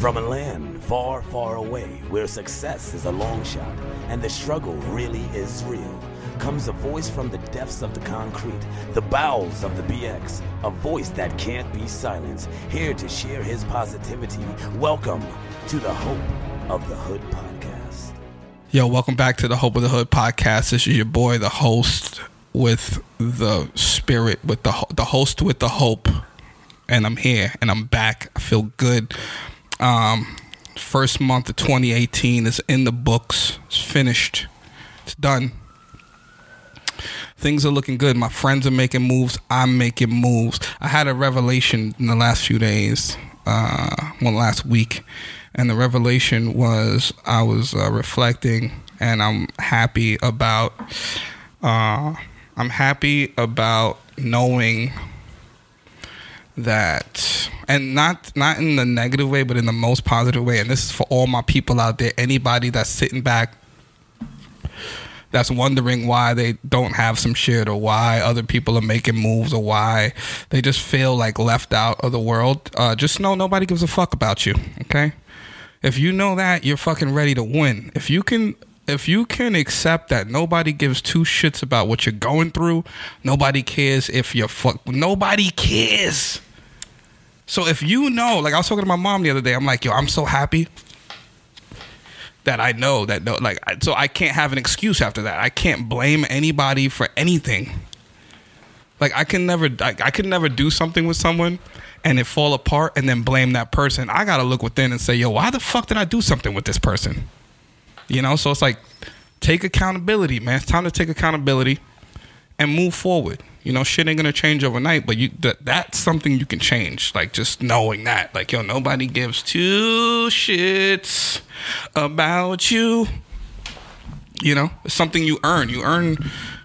From a land far, far away where success is a long shot and the struggle really is real, comes a voice from the depths of the concrete, the bowels of the BX, a voice that can't be silenced, here to share his positivity. Welcome to the Hope of the Hood podcast. Yo, welcome back to the Hope of the Hood podcast. This is your boy, the host with the spirit, with the the host with the hope, and I'm here and I'm back. I feel good. Um, first month of 2018 is in the books. It's finished. It's done. Things are looking good. My friends are making moves. I'm making moves. I had a revelation in the last few days, uh, well, last week, and the revelation was I was uh, reflecting, and I'm happy about. Uh, I'm happy about knowing that and not not in the negative way but in the most positive way. And this is for all my people out there. Anybody that's sitting back that's wondering why they don't have some shit or why other people are making moves or why they just feel like left out of the world uh, just know nobody gives a fuck about you okay? If you know that you're fucking ready to win. If you can if you can accept that nobody gives two shits about what you're going through nobody cares if you're fuck nobody cares so if you know, like I was talking to my mom the other day, I'm like, yo, I'm so happy that I know that no, like, so I can't have an excuse after that. I can't blame anybody for anything. Like I can never, I can never do something with someone and it fall apart and then blame that person. I gotta look within and say, yo, why the fuck did I do something with this person? You know, so it's like take accountability, man. It's time to take accountability and move forward. You know, shit ain't gonna change overnight, but you that that's something you can change. Like just knowing that, like yo, nobody gives two shits about you. You know, it's something you earn. You earn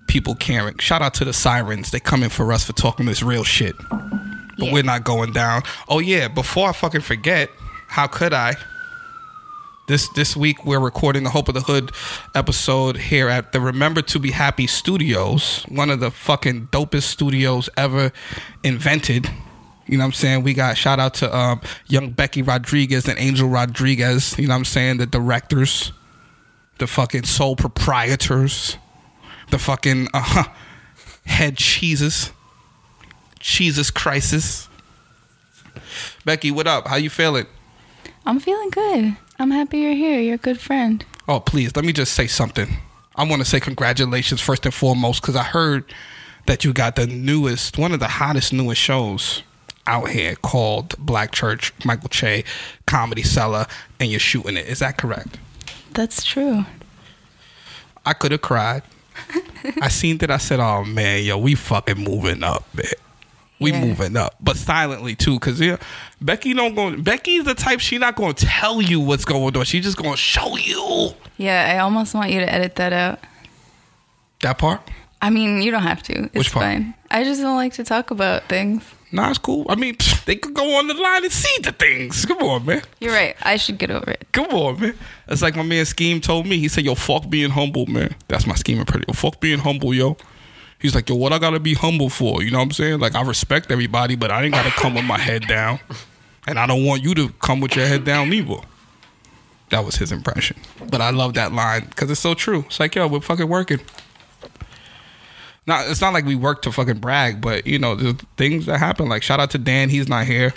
people caring. Shout out to the sirens. They come in for us for talking this real shit. But we're not going down. Oh yeah, before I fucking forget, how could I? This this week we're recording the Hope of the Hood episode here at the Remember to Be Happy Studios, one of the fucking dopest studios ever invented. You know what I'm saying? We got shout out to um, young Becky Rodriguez and Angel Rodriguez, you know what I'm saying? The directors, the fucking sole proprietors, the fucking uh, head cheeses. Jesus crisis. Becky, what up? How you feeling? I'm feeling good. I'm happy you're here. You're a good friend. Oh, please, let me just say something. I want to say congratulations first and foremost because I heard that you got the newest, one of the hottest, newest shows out here called Black Church, Michael Che, Comedy Cellar, and you're shooting it. Is that correct? That's true. I could have cried. I seen that. I said, "Oh man, yo, we fucking moving up, man. We Yeah. moving up, but silently too, cause yeah, Becky don't go. Becky's the type she not gonna tell you what's going on. She just gonna show you Yeah, I almost want you to edit that out. that part. I mean, you don't have to. It's Which part? fine. I just don't like to talk about things. Nah, it's cool. I mean, they could go on the line and see the things. Come on, man. You're right. I should get over it. Come on, man. It's like my man Scheme told me. He said, "Yo, fuck being humble, man." That's my scheme of pretty. Yo, fuck being humble, yo. He's like, "Yo, what I gotta be humble for?" You know what I'm saying? Like, I respect everybody, but I ain't gotta come with my head down, and I don't want you to come with your head down either. That was his impression, but I love that line because it's so true. It's like, yo, we're fucking working. Not, it's not like we work to fucking brag, but you know, the things that happen. Like, shout out to Dan, he's not here,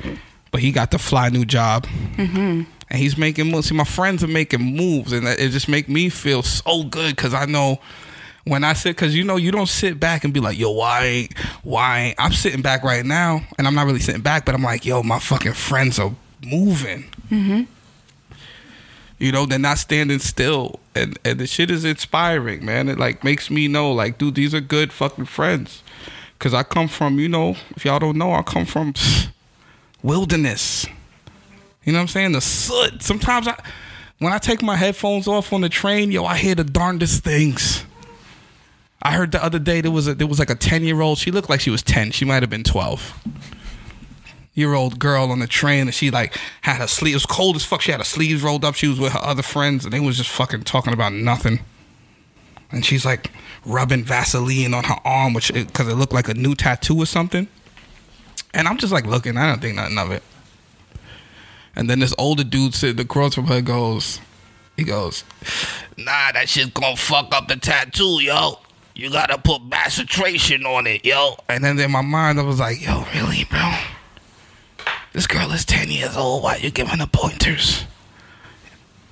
but he got the fly new job. Mm-hmm. and he's making moves. See, my friends are making moves, and it just make me feel so good because I know when I sit, because you know you don't sit back and be like, yo, why, ain't, why? Ain't? I'm sitting back right now, and I'm not really sitting back, but I'm like, yo, my fucking friends are moving. Mm-hmm. You know, they're not standing still, and and the shit is inspiring, man. It like makes me know, like, dude, these are good fucking friends. Cause I come from, you know, if y'all don't know, I come from wilderness. You know what I'm saying? The soot. Sometimes I, when I take my headphones off on the train, yo, I hear the darndest things. I heard the other day there was a there was like a ten year old. She looked like she was ten. She might have been twelve. Year old girl on the train, and she like had her sleeves. Cold as fuck. She had her sleeves rolled up. She was with her other friends, and they was just fucking talking about nothing. And she's like rubbing Vaseline on her arm, which because it, it looked like a new tattoo or something. And I'm just like looking. I don't think nothing of it. And then this older dude sitting across from her goes, he goes, Nah, that shit's gonna fuck up the tattoo, yo. You gotta put macetration on it, yo. And then in my mind, I was like, Yo, really, bro? This girl is 10 years old. Why you giving her pointers?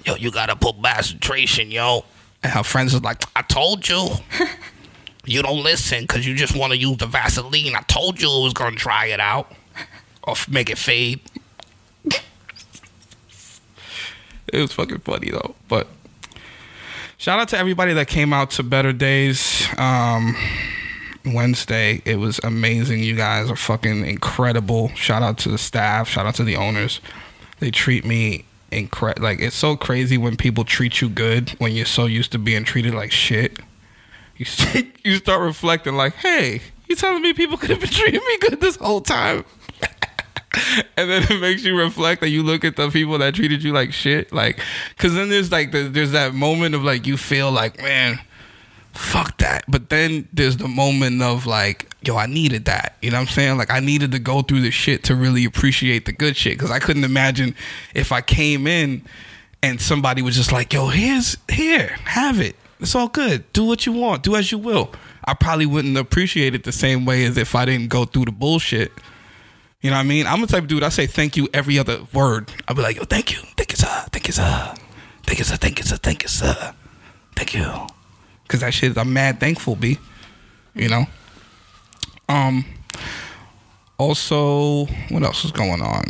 Yo, you gotta put macetration, yo. And her friends was like, I told you. you don't listen because you just want to use the Vaseline. I told you it was gonna try it out or make it fade. it was fucking funny though. But shout out to everybody that came out to Better Days um, Wednesday. It was amazing. You guys are fucking incredible. Shout out to the staff. Shout out to the owners. They treat me incredible. Like it's so crazy when people treat you good when you're so used to being treated like shit. You you start reflecting like, hey, you telling me people could have been treating me good this whole time? and then it makes you reflect that you look at the people that treated you like shit like because then there's like the, there's that moment of like you feel like man fuck that. But then there's the moment of like yo i needed that. You know what i'm saying? Like i needed to go through the shit to really appreciate the good shit because i couldn't imagine if i came in and somebody was just like yo here's here have it. It's all good. Do what you want. Do as you will. I probably wouldn't appreciate it the same way as if i didn't go through the bullshit you know what I mean? I'm the type of dude I say thank you every other word. I'll be like, yo, thank you, thank you, sir, thank you, sir, thank you, sir, thank you, sir, thank you, sir, thank you. Cause that shit, I'm mad thankful, b. You know. Um. Also, what else is going on?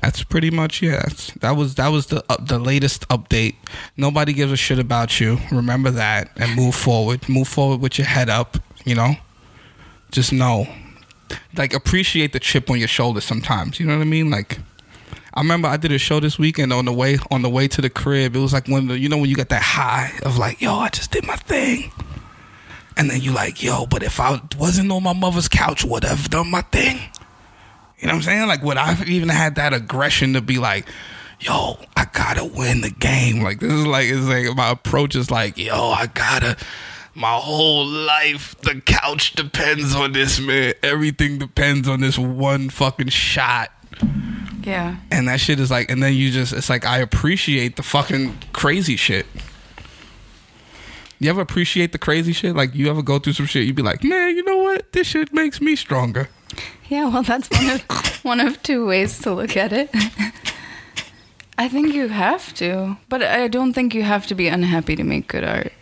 That's pretty much yeah. That was that was the uh, the latest update. Nobody gives a shit about you. Remember that and move forward. Move forward with your head up. You know. Just know like appreciate the chip on your shoulder sometimes. You know what I mean? Like I remember I did a show this weekend on the way on the way to the crib. It was like when the, you know when you got that high of like, yo, I just did my thing. And then you like, yo, but if I wasn't on my mother's couch, would I have done my thing? You know what I'm saying? Like would I even had that aggression to be like, yo, I gotta win the game. Like this is like it's like my approach is like, yo, I gotta my whole life, the couch depends on this, man. Everything depends on this one fucking shot. Yeah. And that shit is like, and then you just, it's like, I appreciate the fucking crazy shit. You ever appreciate the crazy shit? Like, you ever go through some shit, you'd be like, man, you know what? This shit makes me stronger. Yeah, well, that's one of one of two ways to look at it. I think you have to, but I don't think you have to be unhappy to make good art.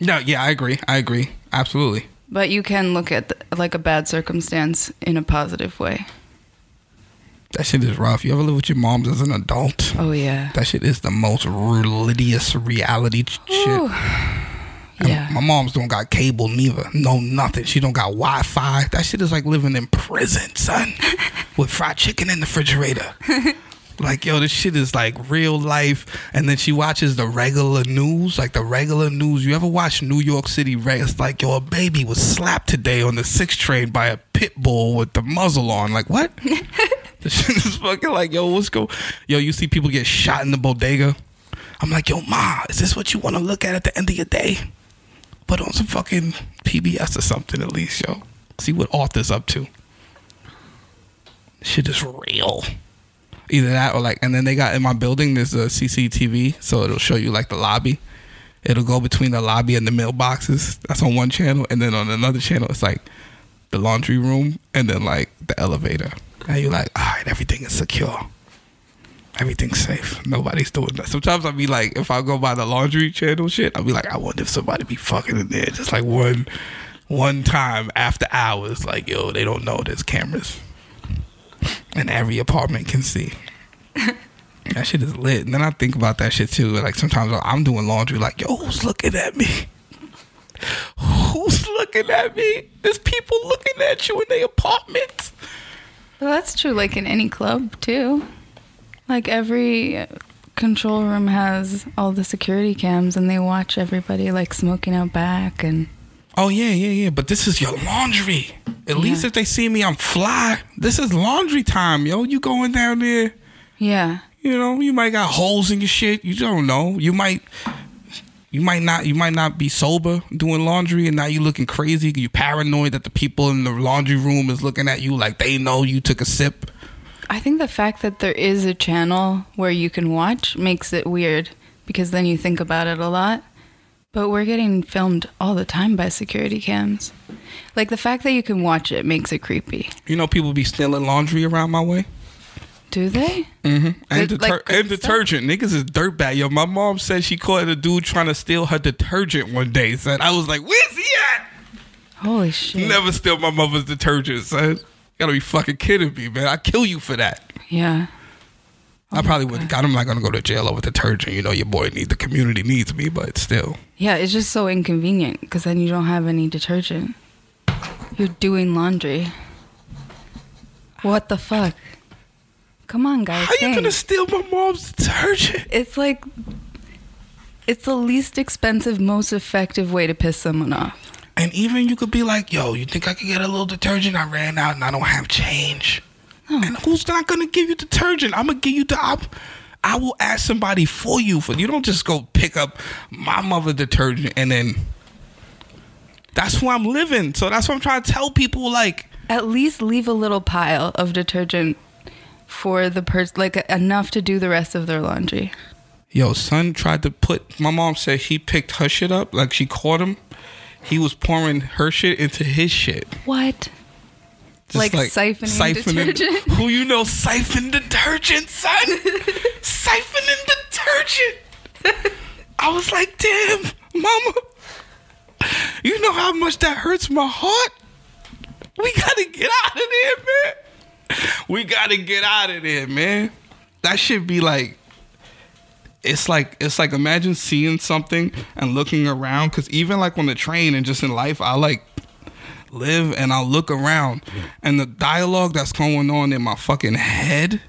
No, yeah, I agree. I agree. Absolutely. But you can look at the, like a bad circumstance in a positive way. That shit is rough. You ever live with your moms as an adult? Oh yeah. That shit is the most religious reality ch- shit. Yeah. My mom's don't got cable neither. No nothing. She don't got Wi Fi. That shit is like living in prison, son. with fried chicken in the refrigerator. Like, yo, this shit is like real life. And then she watches the regular news, like the regular news. You ever watch New York City? It's like, yo, a baby was slapped today on the six train by a pit bull with the muzzle on. Like, what? the shit is fucking like, yo, what's go? Yo, you see people get shot in the bodega. I'm like, yo, ma, is this what you want to look at at the end of your day? Put on some fucking PBS or something at least, yo. See what Arthur's up to. Shit is real. Either that or like, and then they got in my building. There's a CCTV, so it'll show you like the lobby. It'll go between the lobby and the mailboxes. That's on one channel, and then on another channel, it's like the laundry room, and then like the elevator. And you're like, all right, everything is secure. Everything's safe. Nobody's doing that. Sometimes I'll be like, if I go by the laundry channel shit, I'll be like, I wonder if somebody be fucking in there. Just like one one time after hours, like, yo, they don't know there's cameras. And every apartment can see. that shit is lit. And then I think about that shit too. Like sometimes I'm doing laundry, like, yo, who's looking at me? Who's looking at me? There's people looking at you in their apartments. Well, that's true. Like in any club too. Like every control room has all the security cams, and they watch everybody like smoking out back and. Oh yeah, yeah, yeah. But this is your laundry. At least if they see me, I'm fly. This is laundry time, yo. You going down there? Yeah. You know, you might got holes in your shit. You don't know. You might you might not you might not be sober doing laundry and now you looking crazy. You paranoid that the people in the laundry room is looking at you like they know you took a sip. I think the fact that there is a channel where you can watch makes it weird because then you think about it a lot. But we're getting filmed all the time by security cams. Like the fact that you can watch it makes it creepy. You know people be stealing laundry around my way? Do they? Mm-hmm. And, Good- deter- like and detergent. Niggas is dirtbag. Yo, my mom said she caught a dude trying to steal her detergent one day. Son, I was like, where's he at? Holy shit. Never steal my mother's detergent, son. You gotta be fucking kidding me, man. I kill you for that. Yeah. I probably wouldn't. God I'm not gonna go to jail over detergent. You know, your boy needs the community needs me, but still. Yeah, it's just so inconvenient because then you don't have any detergent. You're doing laundry. What the fuck? Come on, guys. How you gonna steal my mom's detergent? It's like it's the least expensive, most effective way to piss someone off. And even you could be like, "Yo, you think I could get a little detergent? I ran out and I don't have change." Hmm. And who's not gonna give you detergent? I'm gonna give you the op. I will ask somebody for you. For you don't just go pick up my mother detergent and then. That's who I'm living. So that's what I'm trying to tell people. Like, At least leave a little pile of detergent for the person, like enough to do the rest of their laundry. Yo, son tried to put. My mom said he picked her shit up. Like she caught him. He was pouring her shit into his shit. What? Just Like siphoning detergent? Who you know siphon detergent, son? Siphoning detergent. I was like, damn, mama. You know how much that hurts my heart? We gotta get out of there, man. We gotta get out of there, man. That should be like it's like it's like imagine seeing something and looking around because even like on the train and just in life i like live and i look around and the dialogue that's going on in my fucking head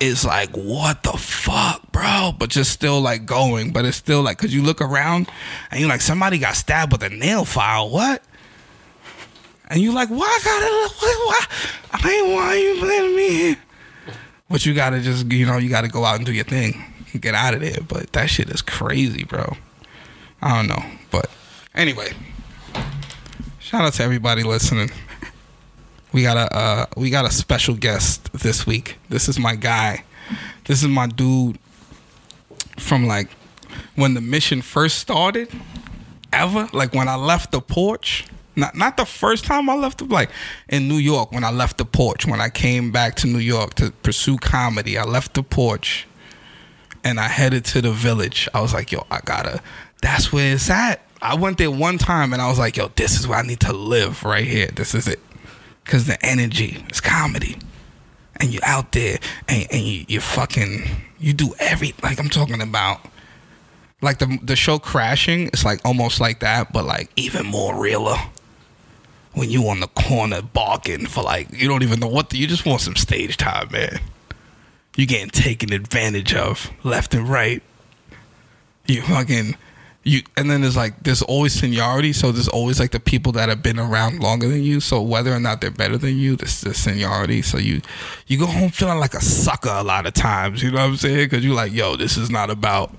is like what the fuck bro? But just still like going but it's still like because you look around and you're like somebody got stabbed with a nail file what? And you're like why I gotta why, why I ain't why you blaming me here but you gotta just you know you gotta go out and do your thing and get out of there. But that shit is crazy bro. I don't know but anyway shout out to everybody listening. We got a uh, we got a special guest this week. This is my guy. This is my dude from like when the mission first started ever. Like when i left the porch. Not not the first time i left the like in new york when i left the porch. When i came back to new york to pursue comedy i left the porch and I headed to the village. I was like, yo, I gotta, that's where it's at. I went there one time and I was like, yo, this is where I need to live right here. This is it. Cause the energy is comedy. And you're out there and, and you, you fucking, you do every, like I'm talking about, like the, the show Crashing, it's like almost like that, but like even more realer. When you on the corner barking for like, you don't even know what, the, you just want some stage time, man you getting taken advantage of left and right. You fucking you and then there's like there's always seniority, so there's always like the people that have been around longer than you. So whether or not they're better than you, this is seniority. So you you go home feeling like a sucker a lot of times. You know what I'm saying? Because you're like, yo, this is not about.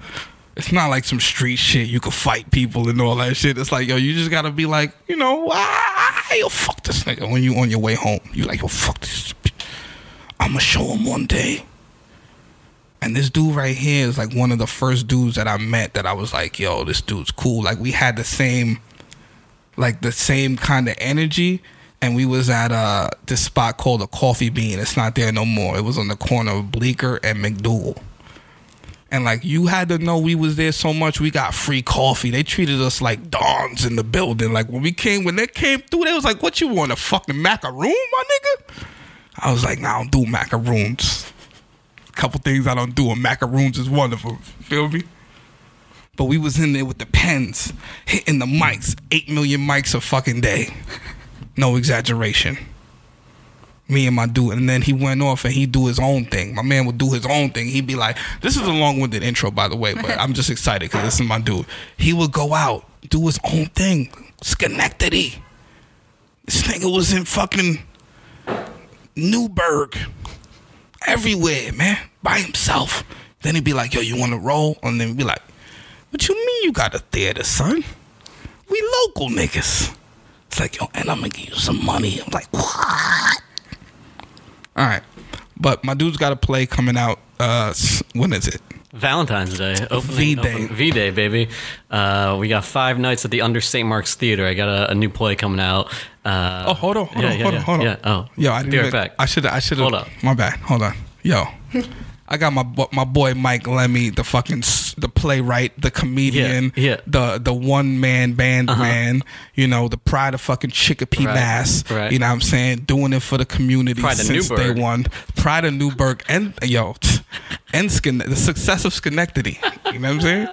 It's not like some street shit. You can fight people and all that shit. It's like, yo, you just gotta be like, you know, yo, fuck this nigga. When you on your way home, you like, yo, fuck this. I'ma show him one day. And this dude right here is like one of the first dudes that I met that I was like, yo, this dude's cool. Like we had the same like the same kind of energy and we was at uh this spot called the Coffee Bean. It's not there no more. It was on the corner of Bleecker and MacDougal. And like you had to know we was there so much, we got free coffee. They treated us like dons in the building. Like when we came, when they came through, they was like, "What you want a fucking macaroon, my nigga?" I was like, "Nah, I don't do macaroons." Couple things I don't do, and macaroons is one of them. Feel me? But we was in there with the pens, hitting the mics, eight million mics a fucking day. No exaggeration me and my dude, and then he went off and he do his own thing. My man would do his own thing. He'd be like, "This is a long-winded intro, by the way, but I'm just excited because this is my dude." He would go out, do his own thing, Schenectady. This nigga was in fucking Newburgh, everywhere, man, by himself. Then he'd be like, "Yo, you want to roll?" And then he'd be like, "What you mean you got a theater, son? We local niggas." It's like, yo, and I'm gonna give you some money. I'm like, what? All right, but my dude's got a play coming out. Uh, when is it? Valentine's Day, opening, V-Day. open- V-Day, baby. Uh, we got five nights at the Under St. Mark's Theater. I got a, a new play coming out. Uh, Oh, hold on, hold yeah, on, yeah, hold yeah, on, hold on. Yeah. Oh, Yo, I didn't be right back. I should. I should. Hold up. My bad. Hold on. Yo, I got my my boy Mike Lemme, the fucking the playwright, the comedian, Yeah, yeah. the the one man band uh-huh. man. You know, the pride of fucking Chicopee, Right, Mass. right. You know what I'm saying? Doing it for the community Pride since day one. Pride of Newburgh and yo, and the success of Schenectady. You know what I'm saying?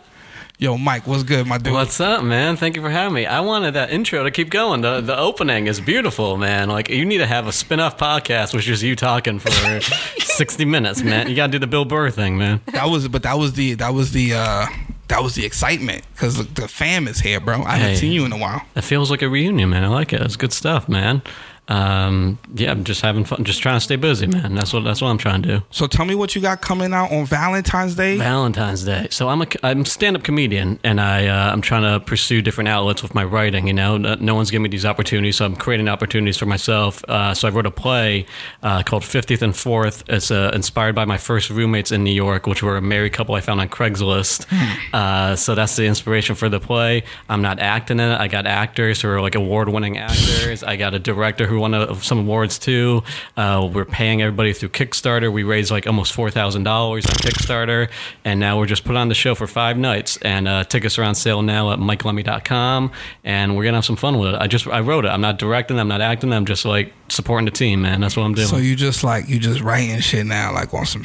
Yo, Mike, what's good, my dude? What's up, man? Thank you for having me. I wanted that intro to keep going. The the opening is beautiful, man. Like you need to have a spin-off podcast which is you talking for 60 minutes, man. You got to do the Bill Burr thing, man. That was, but that was the that was the uh that was the excitement because the, the fam is here, bro. I haven't Hey. seen you in a while. It feels like a reunion, man. I like it. It's good stuff, man. Um, yeah, I'm just having fun, just trying to stay busy, man. That's what that's what I'm trying to do. So tell me what you got coming out on Valentine's Day. Valentine's Day. So I'm a I'm stand up comedian, and I uh, I'm trying to pursue different outlets with my writing. You know, no, one's giving me these opportunities, so I'm creating opportunities for myself. Uh, so I wrote a play uh, called 50th and Fourth. It's uh, inspired by my first roommates in New York, which were a married couple I found on Craigslist. uh, so that's the inspiration for the play. I'm not acting in it. I got actors who are like award winning actors. I got a director who won a, some awards too. Uh, we're paying everybody through Kickstarter. We raised like almost four thousand dollars on Kickstarter, and now we're just put on the show for five nights. And uh, tickets are on sale now at MikeLemme.com, and we're gonna have some fun with it. I just I wrote it. I'm not directing. I'm not acting. I'm just like supporting the team, man. That's what I'm doing. So you just like you just writing shit now, like on some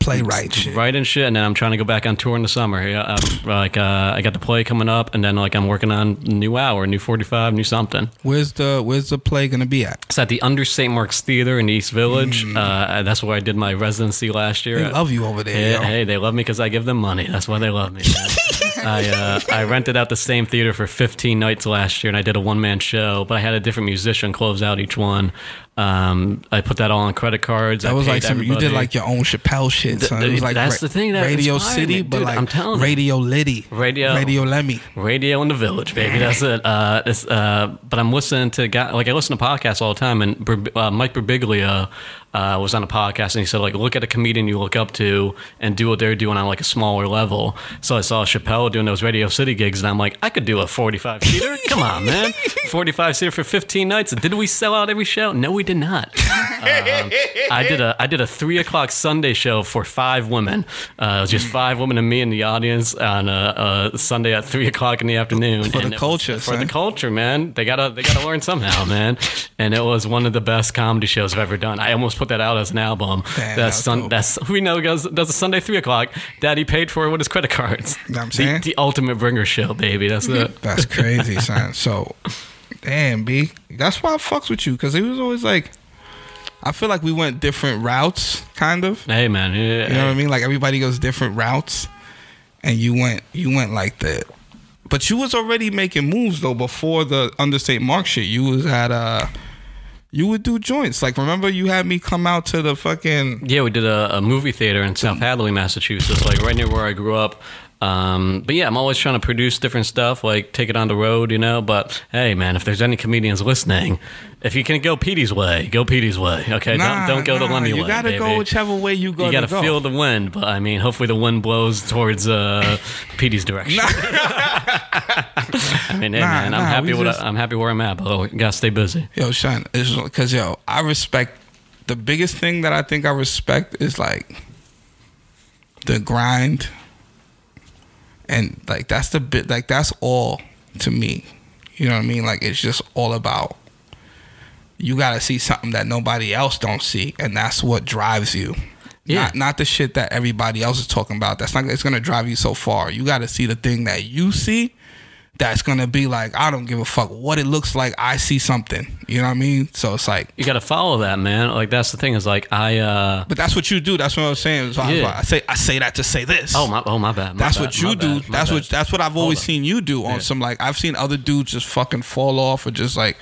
playwright shit. writing shit, and then I'm trying to go back on tour in the summer. Yeah, um, like uh, I got the play coming up, and then like I'm working on new hour, new 45, new something. Where's the Where's the play gonna be at? It's at the Under St. Mark's Theater in East Village. Uh, that's where I did my residency last year. Mm. They love you over there. Hey, hey, they love me because I give them money. That's why they love me. I uh, I rented out the same theater for 15 nights last year, and I did a one man show. But I had a different musician close out each one. Um, I put that all on credit cards. That I was like some. You did like your own Chappelle shit. Son. It was like that's the thing that Radio City, me. but Dude, like I'm telling you. Radio Liddy, Radio- Radio Lemme. radio in the village, baby. That's it. Uh, uh, but I'm listening to guy, like I listen to podcasts all the time, and uh, Mike Birbiglia uh, was on a podcast, and he said like, look at a comedian you look up to and do what they're doing on like a smaller level. So I saw Chappelle doing those Radio City gigs, and I'm like, I could do a 45 seater. Come on, man, 45 seater for 15 nights. Did we sell out every show? No, we did not. Um, I did a I did a three o'clock Sunday show for five women. Uh, it was just five women and me in the audience on a, a Sunday at three o'clock in the afternoon. For the And was- culture, for the culture, man. They gotta they gotta learn somehow, man. And it was one of the best comedy shows I've ever done. I almost put that out as an album. Damn, that's that's sun, dope. that's who we know goes does a Sunday three o'clock. Daddy paid for it with his credit cards. Know what I'm the, saying? the ultimate bringer show, baby. That's it. That's crazy, son. So, damn, B. That's why I fucks with you because it was always like, I feel like we went different routes, kind of. Hey, man. Yeah, You know what I mean? Like everybody goes different routes, and you went, you went like that. But you was already making moves though before the under St. Mark shit. You was at uh, you would do joints. Like remember you had me come out to the fucking Yeah, we did a, a movie theater in South Hadley, Massachusetts, like right near where I grew up. Um, but yeah, I'm always trying to produce different stuff, like take it on the road, you know. But hey, man, if there's any comedians listening, if you can go Petey's way, go Petey's way. Okay, Nah, don't don't go the nah, Lundy you way. gotta go baby. whichever way you go You gotta to go. feel the wind, but I mean, hopefully the wind blows towards uh, Petey's direction. I mean, hey, man, I'm happy. With, just- I'm happy where I'm at, but oh, gotta stay busy. Yo, Sean, because yo, I respect the biggest thing that I think I respect is like the grind, and like that's the bit, like that's all to me. You know what I mean? Like it's just all about you got to see something that nobody else don't see, and that's what drives you. Yeah. Not not the shit that everybody else is talking about. That's not. It's gonna drive you so far. You got to see the thing that you see. That's gonna be like I don't give a fuck what it looks like. I see something. You know what I mean? So it's like, You gotta follow that, man. Like that's the thing. Is like I. uh but that's what you do. That's what I was saying. So I, Yeah. like- I say I say that to say this. Oh my! Oh my bad. my That's bad, what you do. bad, that's bad. what that's what I've always Hold seen you do on Yeah. some like I've seen other dudes just fucking fall off or just like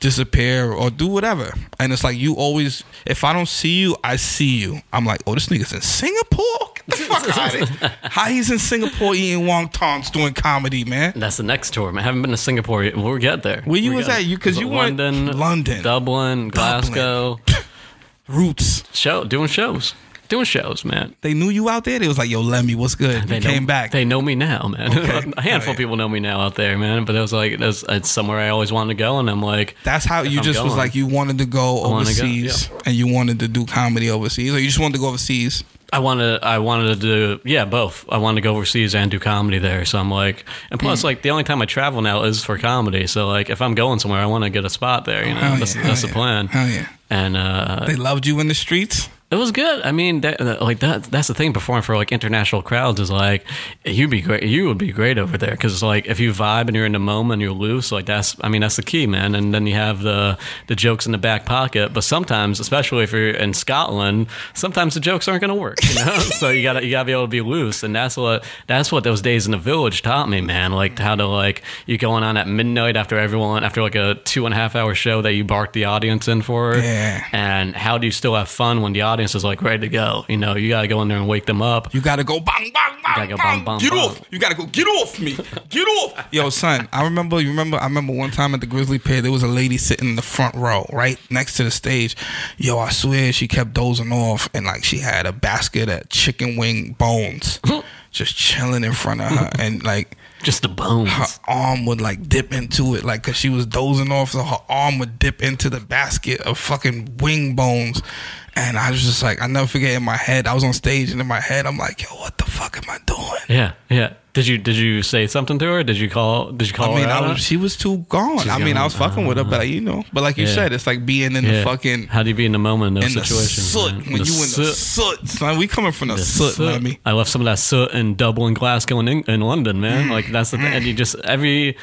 disappear or do whatever. And it's like you always if I don't see you, I see you. I'm like, oh, this nigga's in Singapore. Fuck out of here. How he's in Singapore eating wontons doing comedy, man. That's the next tour. man. I haven't been to Singapore yet. We'll get there. Where you We'll was at? You- 'cause you went- London, London. Dublin, Glasgow. Roots. Show doing shows, doing shows, man. They knew you out there. They was like, yo, Lemme, what's good? They You know, came back. They know me now, man. Okay. a oh, handful Oh, of people know me now out there, man. But it was like it's, it's somewhere I always wanted to go, and I'm like, That's how you I'm just was like you wanted to go wanna go, overseas and you wanted to do comedy overseas, or you just wanted to go overseas. I wanted, I wanted to do, yeah, both. I wanted to go overseas and do comedy there. So I'm like, and Hmm. plus, like, the only time I travel now is for comedy. So like, if I'm going somewhere, I want to get a spot there. You know, Hell that's, yeah, that's the yeah. plan. Hell yeah. And uh, They loved you in the streets. It was good. I mean, that, that- like that. That's the thing. Performing for like international crowds is like you'd be great. You would be great over there because like if you vibe and you're in the moment, and you're loose. Like that's. I mean, that's the key, man. And then you have the the jokes in the back pocket. But sometimes, especially if you're in Scotland, sometimes the jokes aren't going to work. You know. so you gotta you gotta be able to be loose. And that's what that's what those days in the village taught me, man. Like how to like you going on at midnight after everyone after like a two and a half hour show that you barked the audience in for. Yeah. And how do you still have fun when the audience is like ready to go? You know, you got to go in there and wake them up. You gotta go bang bang bang. gotta go bang. bang, bang, get bang. off. You gotta go get off me. Get off. Yo, son, I remember. You remember? I remember one time at the Grisly Pear, there was a lady sitting in the front row, right next to the stage. Yo, I swear she kept dozing off, and like she had a basket of chicken wing bones, just chilling in front of her, and like. Just the bones. her arm would like dip into it, like, cause she was dozing off, so her arm would dip into the basket of fucking wing bones. And I was just like, I never forget in my head, I was on stage and in my head, I'm like, yo, what the fuck am I doing? Yeah, yeah. Did you did you say something to her? Did you call? Did you call I mean? I was, she was too gone. She's I mean, I was gone. fucking with her, but you know, but like you Yeah. said, it's like being in the fucking How do you be in the moment in those in the situations? soot man? when The you in the soot. soot, son. We coming from the, The soot, soot. I left some of that soot in Dublin, Glasgow, and in, in London, man. Mm. Like that's the thing. And you just every.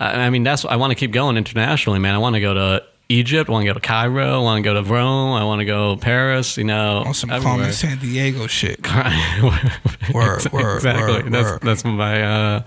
I I mean, that's I want to keep going internationally, man. I want to go to Egypt. I want to go to Cairo. I want to go to Rome. I want to go Paris. You know, On some. Carmen Sandiego shit. word, word, exactly. word, that's word. that's my uh,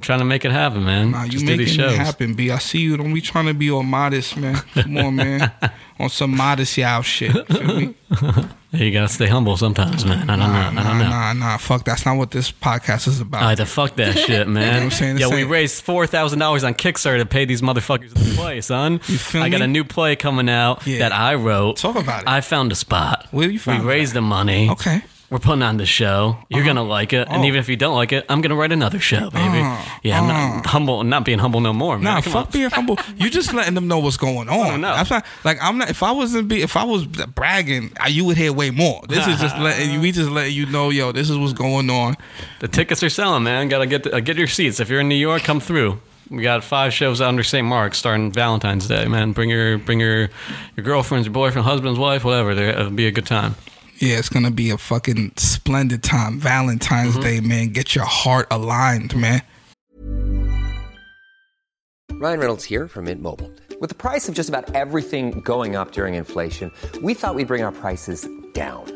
trying to make it happen, man. Nah, you Just making it happen, B. I see you. Don't be trying to be all modest, man. Come on, man. on some modest y'all shit. You gotta stay humble sometimes, man. I don't Nah, know. I nah, don't know. nah, nah. Fuck. That's not what this podcast is about. I had to fuck that shit, man. you know I'm saying? Yo, we raised four thousand dollars on Kickstarter to pay these motherfuckers to play, son. You feel I got me? a new play coming out Yeah. that I wrote. Talk about it. I found a spot. Where you found We raised the money. Okay. We're putting on the show. You're gonna like it, and Oh. even if you don't like it, I'm gonna write another show, baby. Uh, yeah, I'm not humble, not being humble no more, man. Nah, Come fuck on. being humble. You just letting them know what's going on. Oh, no. That's not like I'm not. If I wasn't be, if I was bragging, you would hear way more. This is just letting you. We just letting you know, yo, this is what's going on. The tickets are selling, man. Gotta get the, uh, get your seats. If you're in New York, come through. We got five shows under St. Mark's starting Valentine's Day, man. Bring your bring your your girlfriends, your boyfriend, husband's wife, whatever. It'll be a good time. Yeah, it's gonna be a fucking splendid time. Valentine's Mm-hmm. Day, man. Get your heart aligned, man. Ryan Reynolds here from Mint Mobile. With the price of just about everything going up during inflation, we thought we'd bring our prices down.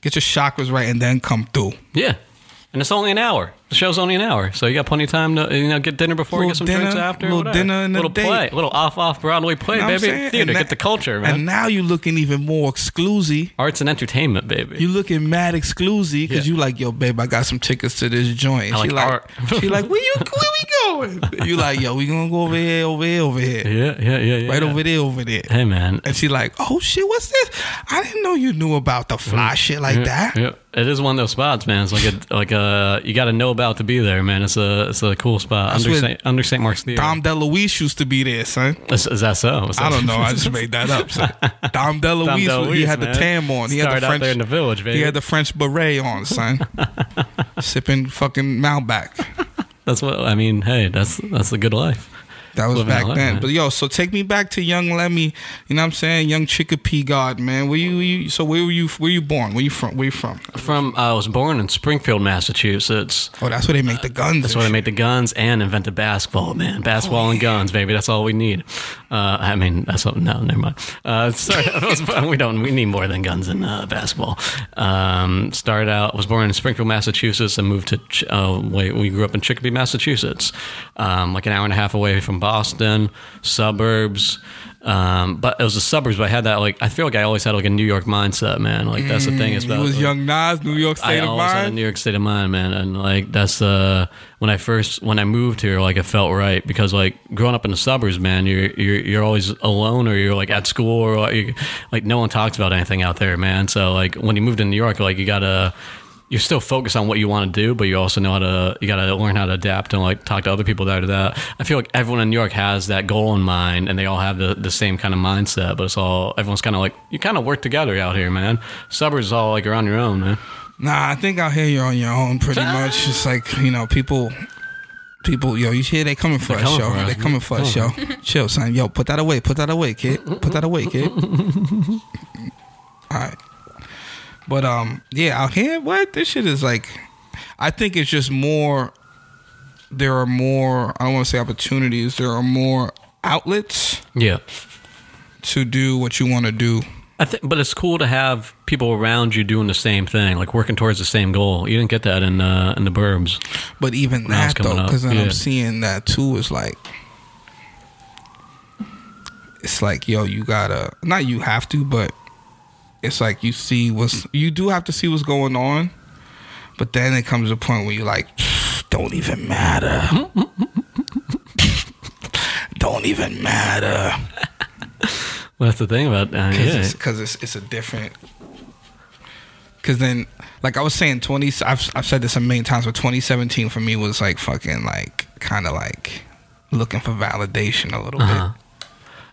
Get your chakras right and then come through. Yeah. And it's only an hour. The show's only an hour, so you got plenty of time to you know get dinner before, Little get some dinner, drinks after, little whatever. dinner and a little date. play, little off off Broadway play, Know baby. Theater, get the culture, man. And now you're looking even more exclusive. Arts and entertainment, baby. You looking mad exclusive because Yeah. you like, yo, babe, I got some tickets to this joint. I she like like, she like, where you, where we going? You like, yo, we gonna go over here, over here, over here, yeah, yeah, yeah, yeah. right yeah. over there, over there. Hey, man. And she like, oh shit, what's this? I didn't know you knew about the fly mm. shit like yeah, that. Yeah. It is one of those spots, man. It's like a like a you got to know about to be there, man. It's a it's a cool spot That's under Saint, under St. Mark's Theater. Dom DeLuise used to be there, son. is, is that so? Is I don't know. I just made that up. Son. Dom DeLuise, Dom he DeLuise, had the tam on. He had Started the out French. there in the village, baby. He had the French beret on, son. Sipping fucking Malbec. That's what I mean. Hey, that's that's a good life. That was Living back life, then. man. But yo, so take me back to young Lemme. You know what I'm saying? Young Chicopee God, man. Where you, where you so where were you where you born? Where you from? Where you from? From uh, I was born in Springfield, Massachusetts. Oh, that's where they make the guns. That's where they make the guns and invented basketball, man. Basketball and oh, guns, baby. That's all we need. Uh, I mean, that's all, no, never mind. Uh, sorry, we don't. We need more than guns and uh, basketball. Um, started out. Was born in Springfield, Massachusetts, and moved to. Uh, wait, we grew up in Chicopee, Massachusetts, um, like an hour and a half away from Boston, suburbs. Um, but it was the suburbs. But I had that like. I feel like I always had like a New York mindset, man. Like that's the thing. Is You about was like, young Nas, New York I State of always had a Mind. New York state of mind, man, and like that's uh when I first when I moved here, like it felt right because like growing up in the suburbs, man, you're you're you're always alone or you're like at school or like, like no one talks about anything out there, man. So like when you moved to New York, like you gotta you're still focused on what you want to do, but you also know how to you gotta learn how to adapt and like talk to other people that are that. I feel like everyone in New York has that goal in mind, and they all have the, the same kind of mindset. But it's all everyone's kind of like you kind of work together out here, man. Suburbs is all like you're on your own, man. Nah, I think out here you're on your own pretty much. It's like you know people. People, yo, you hear they coming for They us, coming yo. for us. They coming for us, yo. Chill, son. Yo, put that away. Put that away, kid. Put that away, kid. All right. But um, yeah, out here, what this shit is like. I think it's just more. There are more. I don't want to say opportunities. There are more outlets Yeah. to do what you want to do. I think, but it's cool to have people around you doing the same thing, like working towards the same goal. You didn't get that in uh, in the burbs. But even When I was that though, because yeah. I'm seeing that too. Is like, it's like, yo, you gotta not you have to, but it's like you see what's you do have to see what's going on, but then it comes to a point where you're like, don't even matter, don't even matter, Well, that's the thing about uh, because yeah. it's, 'cause it's it's a different. Because then, like I was saying, twenty. I've I've said this a million times, but 2017 for me was like fucking like kind of like looking for validation a little Uh-huh. bit.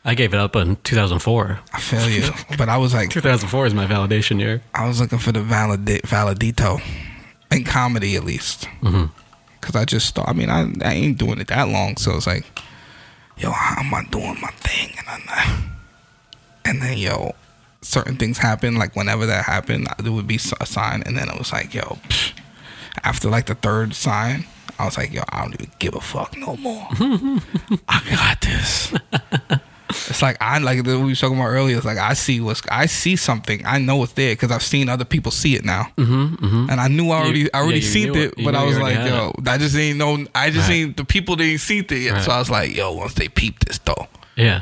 I gave it up in 2004. I feel you, but I was like, 2004 is my validation year. I was looking for the validate validito, in comedy at least. Mhm. Cause I just thought, I mean, I I ain't doing it that long, so it's like, yo, how am I doing my thing? And I'm not, and then yo, certain things happen. Like whenever that happened, there would be a sign, and then it was like, yo, psh, after like the third sign, I was like, yo, I don't even give a fuck no more. I got this. It's like I like we were talking about earlier. It's like I see what's I see something. I know it's there because I've seen other people see it now, Mm-hmm, mm-hmm. and I knew I already You- I already yeah, seen it, it. But I was like, yo, I just ain't know. I just Right. ain't the people didn't see it yet. So I was like, yo, once they peep this though, Yeah.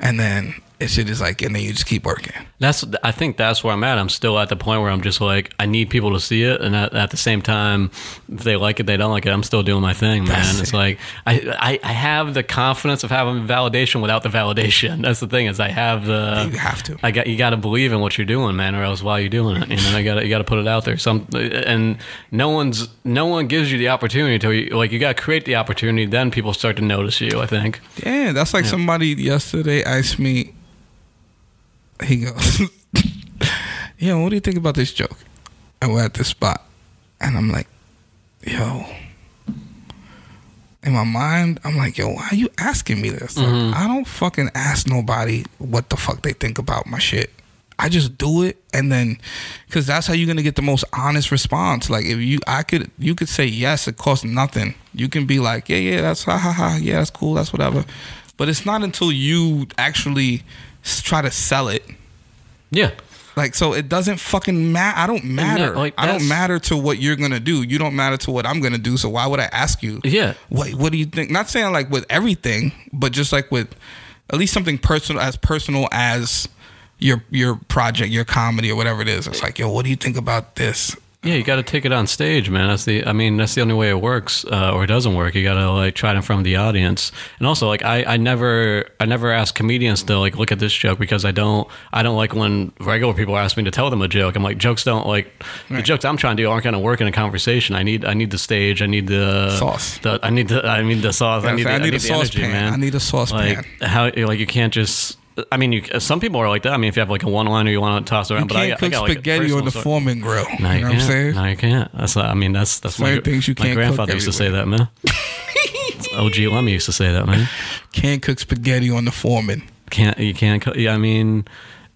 and then It shit is like, and then you just keep working. That's I think that's where I'm at. I'm still at the point where I'm just like I need people to see it, and at, at the same time, if they like it, they don't like it. I'm still doing my thing, man. That's it's it. like I, I I have the confidence of having validation without the validation. That's the thing is I have the You have to. I got you got to believe in what you're doing, man, or else why are you doing it? You know, I got you got to put it out there. Some and no one's no one gives you the opportunity to you like you got to create the opportunity. Then people start to notice you. I think. Yeah, that's like somebody yesterday asked me. He goes, "Yo, what do you think about this joke?" And we're at this spot, and I'm like, "Yo." In my mind, I'm like, "Yo, why are you asking me this? Like, mm-hmm. I don't fucking ask nobody what the fuck they think about my shit. I just do it, and then, because that's how you're gonna get the most honest response. Like, if you, I could, you could say yes, it costs nothing. You can be like, yeah, yeah, that's ha ha ha, yeah, that's cool, that's whatever. But it's not until you actually try to sell it. Yeah. Like so, it doesn't fucking matter. I don't matter. like, I don't matter to what you're gonna do. You don't matter to what I'm gonna do. So why would I ask you? Yeah. What What do you think? Not saying like with everything, but just like with at least something personal, as personal as your your project, your comedy, or whatever it is. It's like, yo, what do you think about this? Yeah, you got to take it on stage, man. That's the. I mean, that's the only way it works, uh, or it doesn't work. You got to like try it in front of the audience, and also like I, I never, I never ask comedians to like look at this joke because I don't, I don't like when regular people ask me to tell them a joke. I'm like, jokes don't like the jokes I'm trying to do aren't going to work in a conversation. I need, I need the stage. I need the Sauce. The, I need the, I mean the sauce. Yeah, I need, the, I need a the saucepan. energy, man. I need a saucepan. Like how, like you can't just. I mean, you, uh, some people are like that. I mean, if you have like a one-liner you want to toss around, You can't got- I cook got, like, spaghetti on the story. Foreman grill. No, you you know what I'm can't. saying? No, you can't. That's I mean that's that's Certain my, things you my can't grandfather used to say that, man. OG Lemme used to say that, man. Can't cook spaghetti on the Foreman. Can't you can't? Yeah, I mean,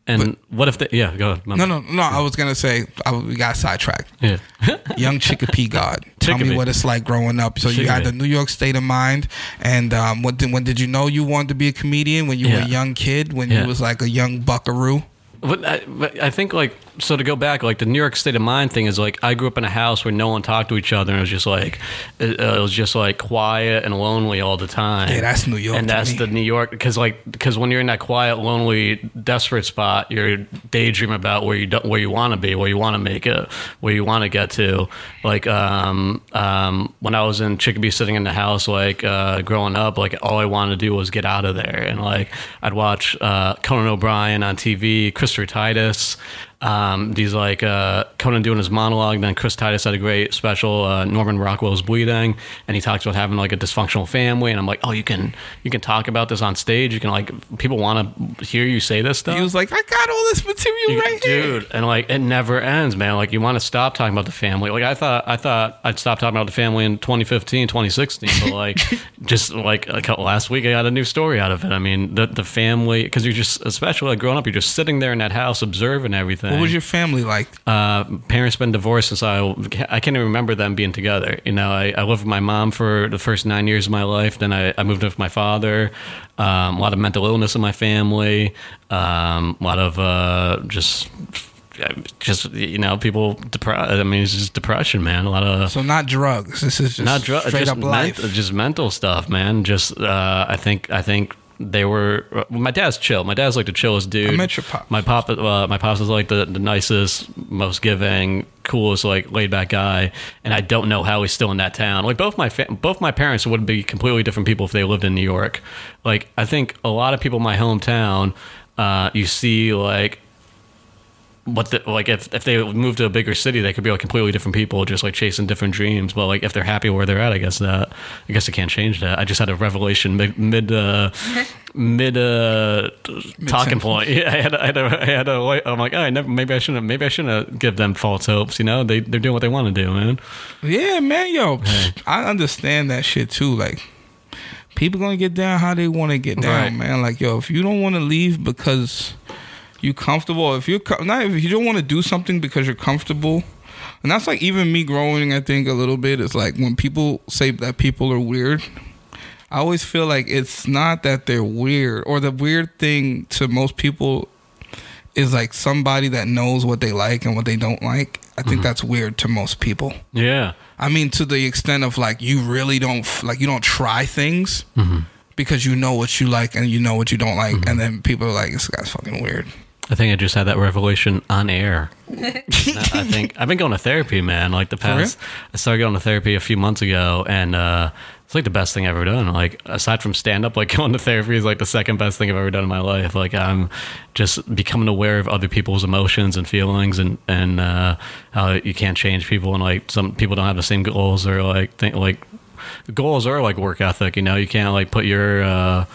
and what if they? Yeah, go. ahead. No, no, no. I was gonna say I, we got sidetracked. Yeah. Young Chicopee God. Tell me what it's like growing up. So you had the New York state of mind, and um, when did, when did you know you wanted to be a comedian? When you were a young kid, when Yeah. you was like a young buckaroo. But I, but I think like so to go back like the New York state of mind thing is like I grew up in a house where no one talked to each other and it was just like it, uh, it was just like quiet and lonely all the time. Yeah, that's New York and that's me. the New York because like because when you're in that quiet, lonely, desperate spot, you're daydreaming about where you don't, where you want to be, where you want to make it, where you want to get to. Like um, um, when I was in Chicopee, sitting in the house, like uh, growing up, like all I wanted to do was get out of there, and like I'd watch uh, Conan O'Brien on TV, Christopher Titus. Um, these like uh, Conan doing his monologue. Then Chris Titus had a great special. Uh, Norman Rockwell's bleeding, and he talks about having like a dysfunctional family. And I'm like, oh, you can you can talk about this on stage. You can like people want to hear you say this stuff. He was like, I got all this material You- right here. dude, and like it never ends, man. Like you want to stop talking about the family. Like I thought, I thought I'd stop talking about the family in 2015, 2016, but like just like a couple, last week, I got a new story out of it. I mean, the the family, because you're just, especially like growing up, you're just sitting there in that house observing everything. What was your family like? Uh, parents been divorced since I I can't even remember them being together. You know, I, I lived with my mom for the first nine years of my life. Then I, I moved in with my father. Um, a lot of mental illness in my family. Um, a lot of uh, just just you know people depressed. I mean, it's just depression, man. A lot of So not drugs. This is just not drugs, straight just, up life. just mental stuff, man. Just uh, I think I think they were. uh, My dad's chill. My dad's like the chillest dude. I met your pop. My pop, uh, my pops is like the, the nicest, most giving, coolest, like laid back guy. And I don't know how he's still in that town. Like both my fa- both my parents would be completely different people if they lived in New York. Like I think a lot of people in my hometown, uh, you see like what the, like if, if they move to a bigger city they could be like completely different people just like chasing different dreams but like if they're happy where they're at i guess that i guess i can't change that i just had a revelation mid mid uh, mid uh talking point yeah i had a, i had a, I had a like- i'm like oh, i never maybe i shouldn't maybe i shouldn't give them false hopes you know they, they're doing what they want to do man Yeah, man, yo, I understand that shit too. Like, people gonna get down how they want to get down, Right. man. Like, yo, if you don't want to leave because you comfortable, if you're not, if you don't want to do something because you're comfortable, and that's like even me growing. I think a little bit. It's like when people say that people are weird. I always feel like it's not that they're weird, or the weird thing to most people is like somebody that knows what they like and what they don't like. I think that's weird to most people. yeah I mean, to the extent of like you really don't like you don't try things because you know what you like and you know what you don't like, Mm-hmm. and then people are like, "This guy's fucking weird." I think I just had that revelation on air. I think I've been going to therapy, man. Like the past, I started going to therapy a few months ago, and uh, it's like the best thing I've ever done. Like aside from stand up, like going to therapy is like the second best thing I've ever done in my life. Like I'm just becoming aware of other people's emotions and feelings, and and uh, how you can't change people, and like some people don't have the same goals or like think like goals are like work ethic. You know, you can't like put your uh,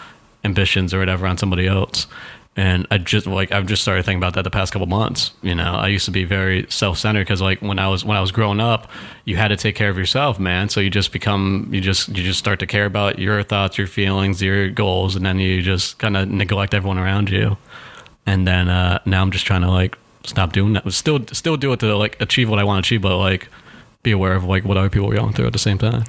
ambitions or whatever on somebody else. And I just like I've just started thinking about that the past couple months. You know, I used to be very self centered because like when I was when I was growing up, you had to take care of yourself, man. So you just become you just you just start to care about your thoughts, your feelings, your goals, and then you just kind of neglect everyone around you. And then uh, now I'm just trying to like stop doing that. Still still do it to like achieve what I want to achieve, but like be aware of like what other people are going through at the same time.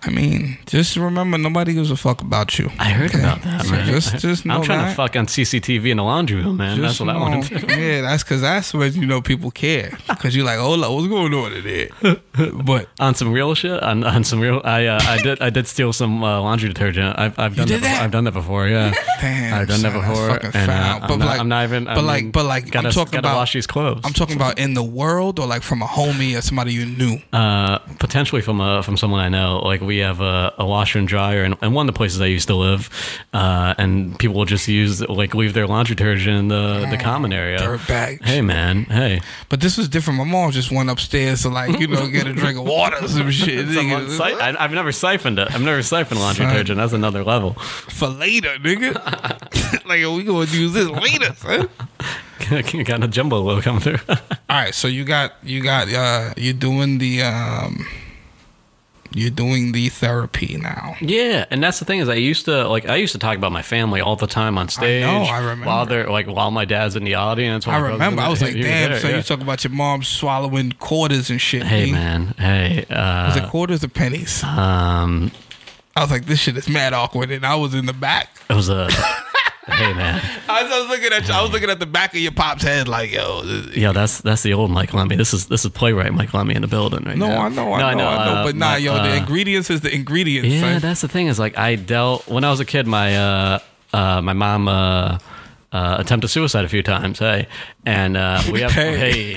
I mean, just remember, nobody gives a fuck about you. I heard okay? about that, So man. just, just know I'm trying that. to fuck on CCTV in the laundry room, man. Just that's what I want to do. Yeah, that's because that's when you know people care. Because you're like, hold up, what's going on in there? But on some real shit, on, on some real, I uh, I did I did steal some uh, laundry detergent. I've I've done did that, that? I've done that before. Yeah, Damn, I've done that son, that's before. and, uh. I'm But not, like- I'm not even. I but like- but like, I'm gotta, talking gotta about- wash these clothes. I'm talking about in the world or like from a homie or somebody you knew. Uh, potentially from a, from someone I know. Like we have a, a washer and dryer, and, and one of the places I used to live, uh, and people will just use like leave their laundry detergent in the the common area. Dirt bags. Hey man, hey. But this was different. My mom just went upstairs to like, you know, get a drink of water or some shit. Someone si- I, I've never siphoned it. I've never siphoned laundry Son. detergent. That's another level. For later, nigga. like, we gonna use this later, son. Got a jumbo low coming through. All right, so you got you got uh you're doing the um you're doing the therapy now. Yeah, and that's the thing is I used to like I used to talk about my family all the time on stage. know, I remember. While they're like while my dad's in the audience. I remember. I was like, damn. there, so yeah. you talk about your mom swallowing quarters and shit. Hey B. man, hey. Was it Uh, quarters or pennies? um, I was like, this shit is mad awkward, and I was in the back. it was a. hey man, I was, I was looking at you. I was looking at the back of your pop's head, like, yo. this- yeah, that's that's the old Mike Lemme. This is this is playwright Mike Lemme in the building right now. No, now. I know, I No, know, I know. uh, But nah, my- yo, the uh, ingredients is the ingredients. Yeah, son. that's the thing is like I dealt when I was a kid. My uh, uh, my mom uh, uh, attempted suicide a few times. Hey, and uh, we have Hey. hey,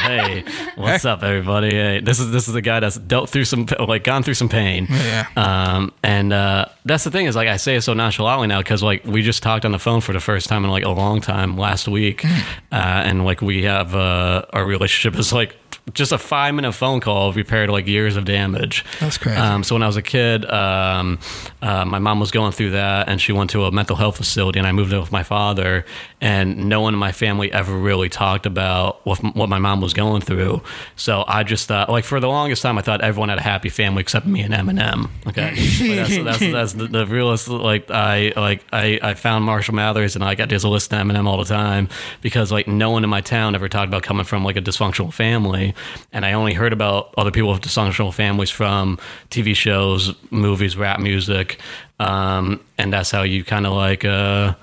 hey, what's up, everybody? Hey, this is this is the guy that's dealt through some like gone through some pain. Yeah. Um, and uh, that's the thing is like I say it so nonchalantly now because like we just talked on the phone for the first time in like a long time last week, Hmm. uh, and like we have uh, our relationship is like just a five minute phone call repaired like years of damage. That's crazy. Um, so when I was a kid, um, uh, my mom was going through that, and she went to a mental health facility, and I moved in with my father. And no one in my family ever really talked about what, what my mom was going through. So I just thought, like for the longest time, I thought everyone had a happy family except me and Eminem. Okay, Like, that's, that's, that's the, the realest. Like I like I, I found Marshall Mathers, and I got just listen to Eminem all the time because like no one in my town ever talked about coming from like a dysfunctional family, and I only heard about other people with dysfunctional families from TV shows, movies, rap music, um, and that's how you kind of like. Uh,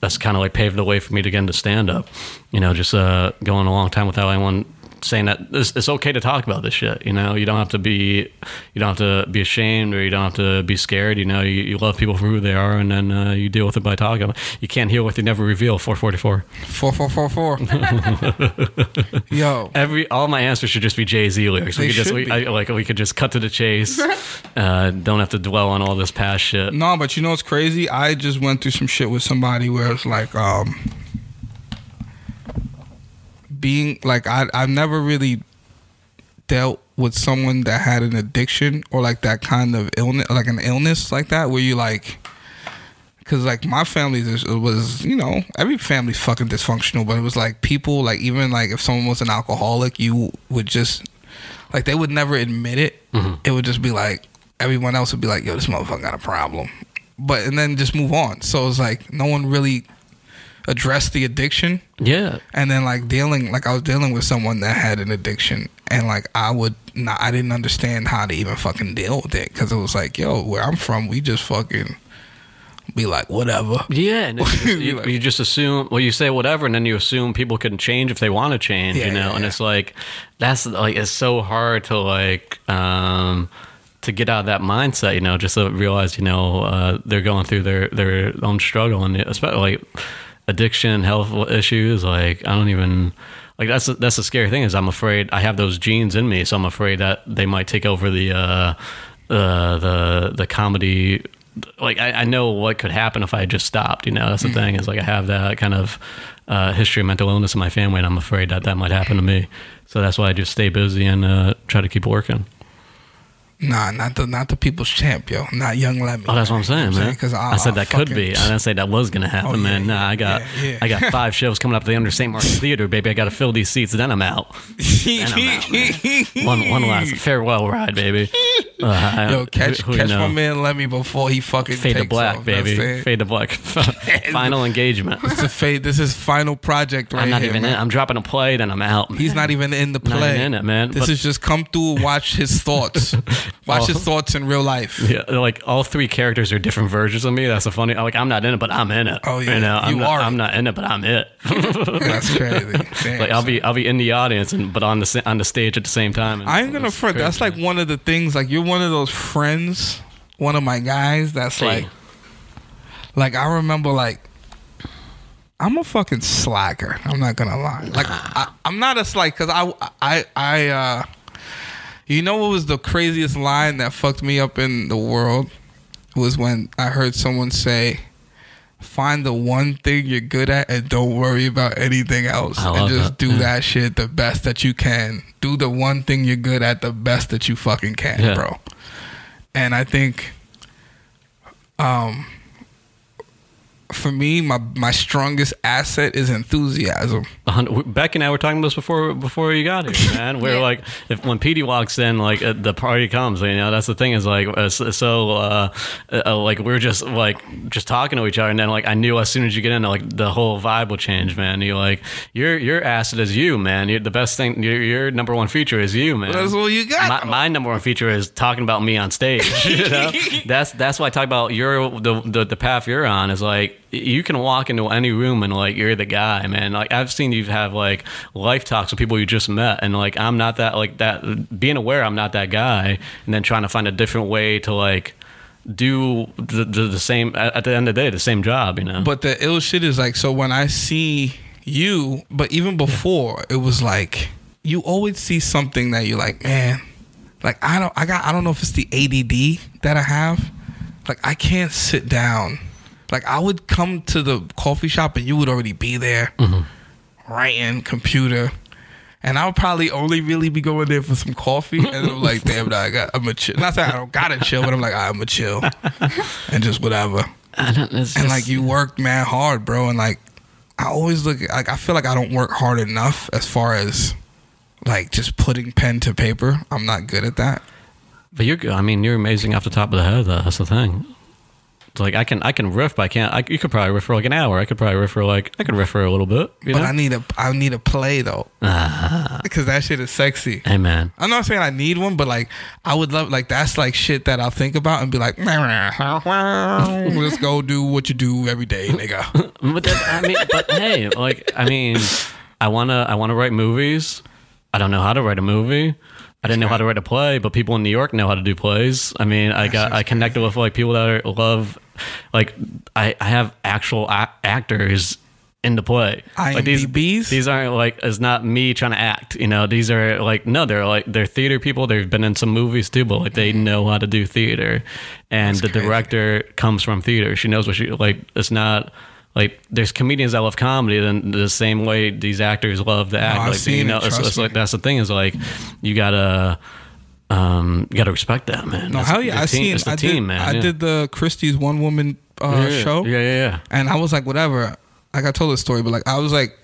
that's kind of like paved the way for me to get into stand up. You know, just uh, going a long time without anyone saying that it's, it's okay to talk about this shit. You know, you don't have to be you don't have to be ashamed or you don't have to be scared. You know, you, you love people for who they are, and then uh, you deal with it by talking. You can't heal what you never reveal. Four forty four. Four, four, four, four. yo. Every all my answers should just be Jay Z lyrics. We They could just we. I, like we could just cut to the chase. uh, don't have to dwell on all this past shit. No, but you know what's crazy? I just went through some shit with somebody where it's like, um, being like, I I've never really dealt with someone that had an addiction or like that kind of illness, like an illness like that, where you like, because like my family was, you know, every family's fucking dysfunctional, but it was like people, like even like if someone was an alcoholic, you would just, like they would never admit it. Mm-hmm. It would just be like everyone else would be like, "Yo, this motherfucker got a problem," but and then just move on. So it's like no one really addressed the addiction Yeah, and then like dealing like I was dealing with someone that had an addiction and like I would not I didn't understand how to even fucking deal with it because it was like yo where I'm from we just fucking be like whatever Yeah, and just, you, Like- you just assume. Well, you say whatever, and then you assume people can change if they want to change. Yeah, you know, yeah, and yeah. it's like that's like it's so hard to like um to get out of that mindset, you know, just to realize, you know, uh, they're going through their their own struggle, and especially like addiction, health issues. Like I don't even like that's that's the scary thing is I'm afraid I have those genes in me, so I'm afraid that they might take over the uh, uh, the the comedy. Like I, I know what could happen if I just stopped. You know, that's the thing is like I have that kind of uh, history of mental illness in my family, and I'm afraid that that might happen to me. So that's why I just stay busy and uh, try to keep working. Nah, not the not the people's champ, yo. Not young Lemme. Oh, that's what I'm saying, man. Because I said that could be. I didn't say that was gonna happen, Oh, yeah, man. Nah, I got yeah, yeah. I got five shows coming up at the under St. Mark's Theater, baby. I got to fill these seats, then I'm out. Then I'm out, man. One one last farewell ride, baby. Uh, I- Yo, catch who- who catch you my man Lemme before he fucking Fade to black, off, you know what I'm baby. Fade to black. Final engagement. It's a fade. This is final project right I'm not here, even man. in. I'm dropping a play, then I'm out. Man. He's not even in the Not play. even in it, man. This But- is just come through watch his thoughts. Watch his thoughts in real life. Yeah, like all three characters are different versions of me. That's a funny. Like I'm not in it, but I'm in it. Oh, yeah. you know, I'm You not, are. I'm not in it, but I'm it. That's crazy. Damn, like I'll son. be, I'll be in the audience, and but on the on the stage at the same time. And I ain't gonna front. That's like one of the things. Like you're one of those friends. One of my guys. That's Hey. like, like I remember like. I'm a fucking slacker. I'm not gonna lie. Like I, I'm not a slack because I, I, I, uh, you know what was the craziest line that fucked me up in the world was when I heard someone say, "Find the one thing you're good at and don't worry about anything else, I and just that. do Yeah. that shit the best that you can. Do the one thing you're good at the best that you fucking can, Yeah. bro." And I think, um, for me, my my strongest asset is enthusiasm. Beck and I were talking about this before before you got here, man. We're like, if when Petey walks in, like uh, the party comes. You know, that's the thing is like, uh, so uh, uh, like we're just like just talking to each other, and then like I knew as soon as you get in, like the whole vibe will change, man. You like your your asset is you, man. You're the best thing. Your your number one feature is you, man. That's all you got. My, my number one feature is talking about me on stage. You know? that's that's why I talk about your the, the the path you're on is like you can walk into any room and like you're the guy, man. Like I've seen you have like life talks with people you just met, and like I'm not that like that. Being aware I'm not that guy, and then trying to find a different way to like do the the, the same at the end of the day the same job, you know. But the ill shit is like so when I see you, but even before it was like you always see something that you're like, man, like I don't I got I don't know if it's the ADD that I have. Like I can't sit down. Like I would come to the coffee shop and you would already be there, writing computer. And I would probably only really be going there for some coffee, and I'm like, "Damn, nah, I got, I'm a chill." Not that I don't gotta chill, but I'm like, "I'm a chill," and just whatever I don't, and just- like you work man hard, bro. And like I always look like I feel like I don't work hard enough as far as like just putting pen to paper. I'm not good at that. But you're, I mean, you're amazing off the top of the head. Though. That's the thing. Like I can, I can riff, but I can't. I, you could probably riff for like an hour. I could probably riff for like, I could riff for a little bit. You but know? I need a I need a play though Ah, because that shit is sexy. hey man, I'm not saying I need one, but like I would love like that's like shit that I'll think about and be like, let's go do what you do every day, nigga. but that, I mean, but hey, like, I mean, I wanna, I wanna write movies. I don't know how to write a movie. I didn't know how to write a play, but people in New York know how to do plays. I mean, I got, I connected with like people that are, love, like, I, I have actual a- actors in the play. Like these, IMDb's? these aren't like, it's not me trying to act. You know, these are like, no, they're like, they're theater people. They've been in some movies too, but like they mm. know how to do theater. And the crazy. director comes from theater. She knows what she like. It's not like there's comedians that love comedy, then the same way these actors love the act. I've like you know, it, it's, it's like that's the thing is like you gotta. Um, you gotta respect that man. No, That's hell yeah, I team, seen. I team, did, man. I yeah. did the Christie's one woman uh, Yeah, yeah, show. Yeah, yeah, yeah. And I was like, whatever. Like I told the story, but like I was like,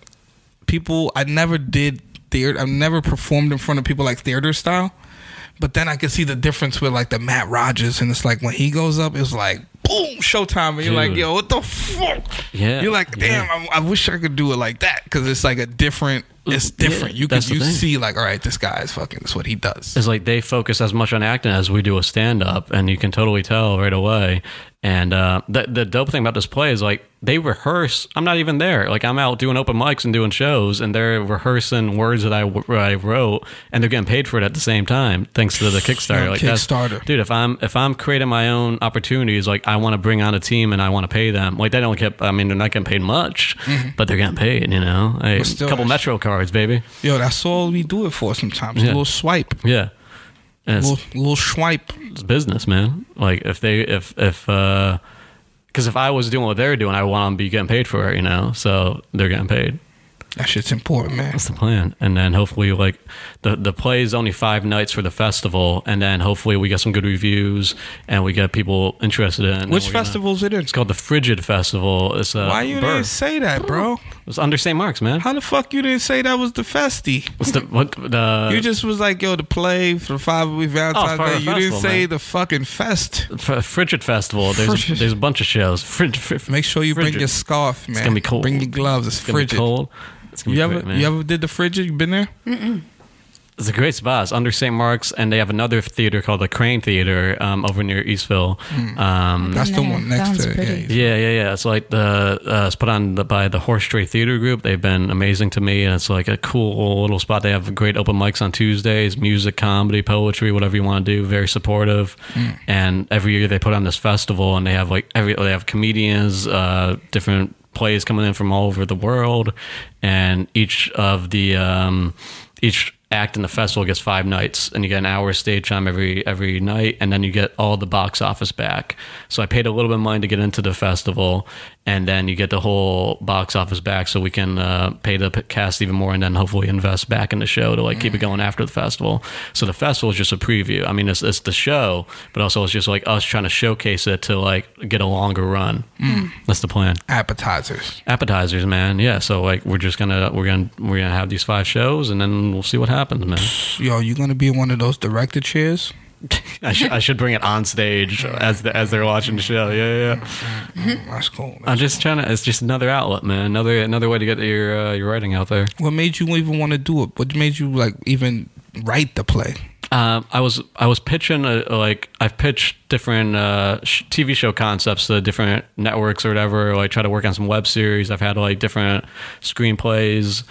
people. I never did theater. I've never performed in front of people like theater style. But then I could see the difference with like the Matt Rogers, and it's like when he goes up, it's like boom, showtime, and you're like, yo, what the fuck? Yeah, You're like, yeah. damn, I, I wish I could do it like that because it's like a different. It's Yeah, different. you can you see like, all right, this guy is fucking. That's what he does. It's like they focus as much on acting as we do a stand up, and you can totally tell right away. And uh, the the dope thing about this play is like they rehearse. I'm not even there. Like I'm out doing open mics and doing shows, and they're rehearsing words that I, I wrote, and they're getting paid for it at the same time, thanks to the Kickstarter. Yeah, like Kickstarter. dude. If I'm if I'm creating my own opportunities, like I want to bring on a team and I want to pay them. Like they don't get. I mean, they're not getting paid much, but they're getting paid. You know, a Mm-hmm. Couple Metro cards, baby. Yo, that's all we do it for sometimes. A little swipe. Yeah. And it's, little, little swipe. it's business, man. Like if they if if uh because if I was doing what they're doing, I want them to be getting paid for it, you know. So they're getting paid. That shit's important, man. That's the plan. And then hopefully, like the the play is only five nights for the festival, and then hopefully we get some good reviews and we get people interested in. and Which we're gonna- festival's it in? It's called the Frigid Festival. It's uh, Why you Burr. didn't say that, bro? It's under St. Mark's, man. How the fuck you didn't say that was the festy? What's the what the you just was like, yo, the play for five week Valentine's part Day. of the You didn't say man. the fucking fest. F- Frigid Festival? There's Frigid. there's a bunch of shows. Frig, frig, Make sure you bring your scarf, man. It's gonna be cold. Bring your gloves. It's, It's gonna frigid. be cold. It's gonna You be ever great, man. you ever did the frigid? You been there? It's a great spot. It's under St. Mark's, and they have another theater called the Kraine Theater um, over near East Village. Um, That's the one next Sounds to it. pretty. Yeah. yeah, yeah, yeah. It's like the uh, it's put on the, by the Horse Trade Theater Group. They've been amazing to me, and it's like a cool little spot. They have great open mics on Tuesdays, music, comedy, poetry, whatever you want to do. Very supportive, and every year they put on this festival, and they have like every they have comedians, uh, different plays coming in from all over the world, and each of the um, each act in the festival gets five nights and you get an hour stage time every every night and then you get all the box office back. So i paid a little bit of money to get into the festival and then you get the whole box office back so we can uh, pay the cast even more and then hopefully invest back in the show to like keep it going after the festival. So the festival is just a preview. I mean it's, it's the show but also it's just like us trying to showcase it to like get a longer run. That's the plan. Appetizers. appetizers man. Yeah so like we're just gonna we're gonna we're gonna have these five shows and then we'll see what happens man. Yo, you gonna be in one of those director chairs? I should I should bring it on stage as the, as they're watching the show. Yeah, yeah. yeah. That's cool. I'm just trying to. It's just another outlet, man. Another another way to get your uh, your writing out there. What made you even want to do it? What made you like even write the play? Um, I was I was pitching a, like I've pitched different uh, sh- TV show concepts to different networks or whatever. Like try to work on some web series. I've had like different screenplays,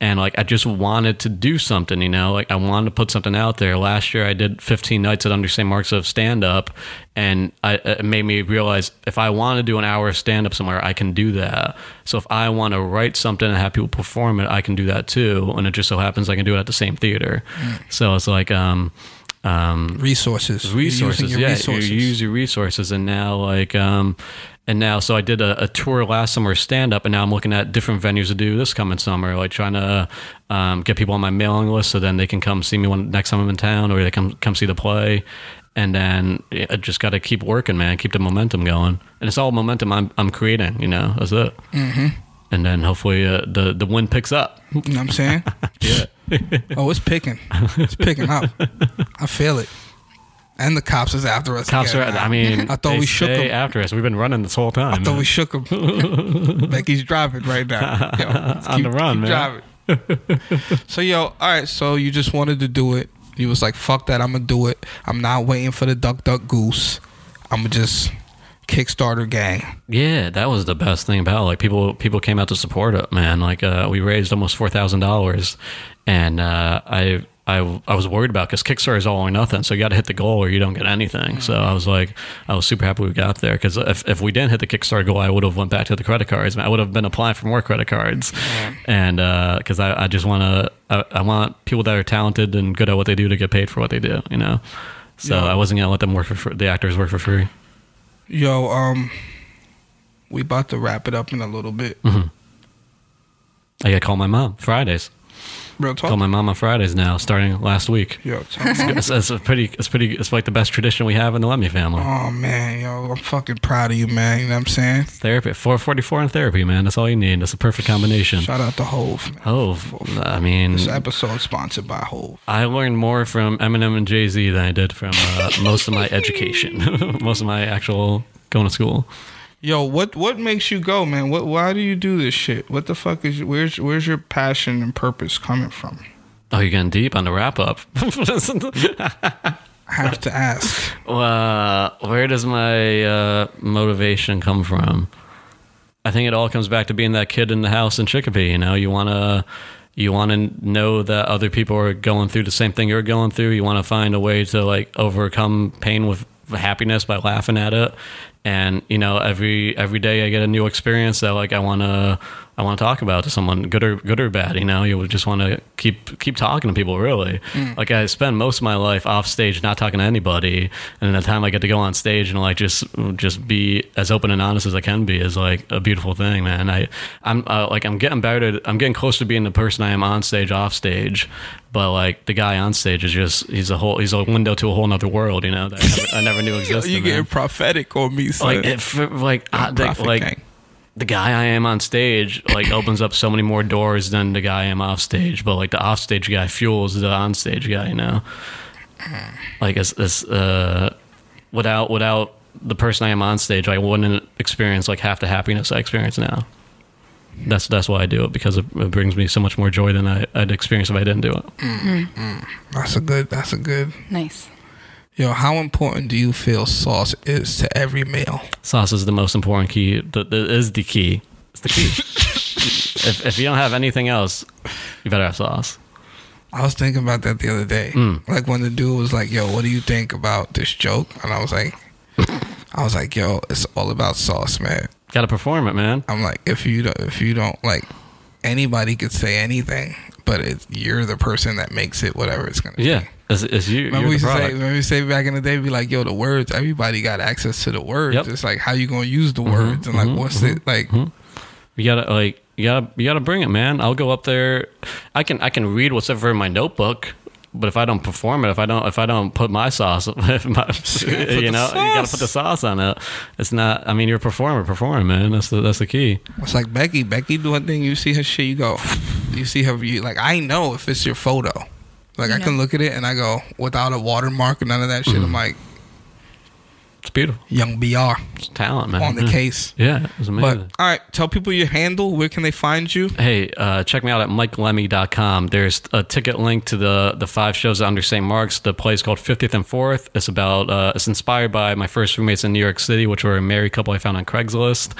and like I just wanted to do something. You know, like I wanted to put something out there. Last year I did 15 nights at Under St. Mark's of stand up, and I, it made me realize if I want to do an hour of stand up somewhere, I can do that. So if I want to write something and have people perform it, I can do that too. And it just so happens I can do it at the same theater. So it's like um um Resources. Resources your yeah resources. you use your resources and now like um and now so i did a, a tour last summer stand up and now i'm looking at different venues to do this coming summer like trying to um, get people on my mailing list so then they can come see me when next time i'm in town or they come come see the play and then I just got to keep working, man. Keep the momentum going, and it's all momentum I'm I'm creating. You know, that's it. Mm-hmm. And then hopefully uh, the the wind picks up. You know what I'm saying? Yeah. oh, it's picking. It's picking up. I feel it. And the cops is after us. Cops are. I mean, I thought we shook them. after us. We've been running this whole time. I thought man. we shook him. Becky's driving right now. Yo, On the run, man. driving. so yo, all right. So you just wanted to do it. You was like, "Fuck that! I'm gonna do it. I'm not waiting for the duck, duck, goose. I'm gonna just Kickstarter gang." Yeah, that was the best thing about it. like people people came out to support it, man. Like uh, we raised almost four thousand dollars, and uh, I. I, I was worried about because Kickstarter is all or nothing, so you got to hit the goal or you don't get anything. So I was like, I was super happy we got there because if, if we didn't hit the Kickstarter goal, I would have went back to the credit cards. I would have been applying for more credit cards, and because I, I just want to, I, I want people that are talented and good at what they do to get paid for what they do, you know. So Yeah. I wasn't gonna let them work for free, the actors work for free. Yo, um, we about to wrap it up in a little bit. I got to call my mom Fridays. Real talk. Call my mom on Fridays now, starting last week. Yo, tell. It's, it's a pretty, it's pretty, it's like the best tradition we have in the Lemme family. Oh man, yo, I'm fucking proud of you, man. You know what I'm saying? Therapy, 444 in therapy, man. That's all you need. That's a perfect combination. Shout out to Hov. Man. Oh, I mean, This episode sponsored by Hov. I learned more from Eminem and Jay Z than I did from uh, most of my education, most of my actual going to school. Yo, what what makes you go, man? What why do you do this shit? What the fuck is where's where's your passion and purpose coming from? Oh, you're getting deep on the wrap up. I have to ask. Uh, where does my uh, motivation come from? I think it all comes back to being that kid in the house in Chicopee. You know, you want to you want to know that other people are going through the same thing you're going through. You want to find a way to like overcome pain with happiness by laughing at it. And you know, every every day I get a new experience that like I want to I want to talk about to someone, good or good or bad. You know, you just want to keep keep talking to people. Really, Mm. like I spend most of my life off stage, not talking to anybody, and the time I get to go on stage and like just just be as open and honest as I can be is like a beautiful thing, man. I I'm uh, like I'm getting better. I'm getting close to being the person I am on stage, off stage. But like the guy on stage is just he's a whole he's a window to a whole nother world, you know that I never, I never knew existed. you man getting prophetic on me, son. like it, for, like I, like. The guy I am on stage like opens up so many more doors than the guy I am off stage. But like the off stage guy fuels the on stage guy, you know. Like it's, it's uh, without without the person I am on stage, I wouldn't experience like half the happiness I experience now. That's that's why I do it because it, it brings me so much more joy than I, I'd experience if I didn't do it. That's a good. That's a good. Nice. Yo, how important do you feel sauce is to every meal? Sauce is the most important key. The, is the key. It's the key. if, if you don't have anything else, you better have sauce. I was thinking about that the other day. Mm. Like when the dude was like, "Yo, what do you think about this joke?" And I was like, "I was like, yo, it's all about sauce, man." Got to perform it, man. I'm like, if you don't, if you don't like, anybody could say anything, but it, you're the person that makes it whatever it's gonna. Be. Yeah, it's, it's you. Remember we used to say, remember we say back in the day, be like, yo, the words, everybody got access to the words. Yep. It's like how you gonna use the Mhm, words and like mhm, what's mhm, it like? You gotta like you gotta you gotta bring it, man. I'll go up there. I can I can read what's ever in my notebook, but if I don't perform it, if I don't if I don't put my sauce, if my, you know, you gotta put the sauce on it. It's not. I mean, you're a performer, perform, man. That's the that's the key. It's like Becky. Becky do her thing. You see her shit. You go. You see her. You like. I know if it's your photo. Like You I can look at it and I go without a watermark or none of that shit. Mm. I'm like It's beautiful. young Br It's talent, man. on the Yeah. case. Yeah, it's amazing. But all right, tell people your handle. Where can they find you? Hey, uh, check me out at MikeLemme.com. There's a ticket link to the the five shows under St. Mark's. The play is called 50th and 4th. It's about uh, it's inspired by my first roommates in New York City, which were a married couple I found on Craigslist.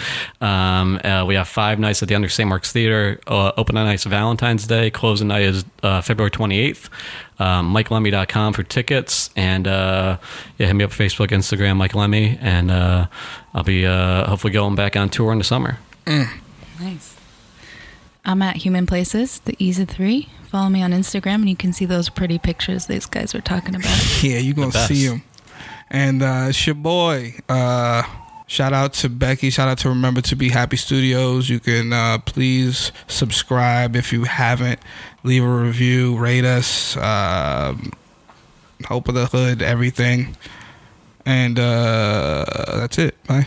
Um, uh, we have five nights at the under St. Mark's Theater. Uh, open night is Valentine's Day. Closing night is uh, February 28th. Um, MikeLemme.com for tickets. And uh, yeah, hit me up Facebook, Instagram, Mike Lemme. And uh, I'll be uh, hopefully going back on tour in the summer. Nice. I'm at Human Places, the Ease of Three. Follow me on Instagram, and you can see those pretty pictures these guys were talking about. Yeah, you're gonna see them. And uh, it's your boy. Uh, shout out to Becky. Shout out to Remember to Be Happy Studios. You can uh, please subscribe if you haven't. Leave a review. Rate us. Um Hope of the Hood. Everything. And uh, that's it. Bye.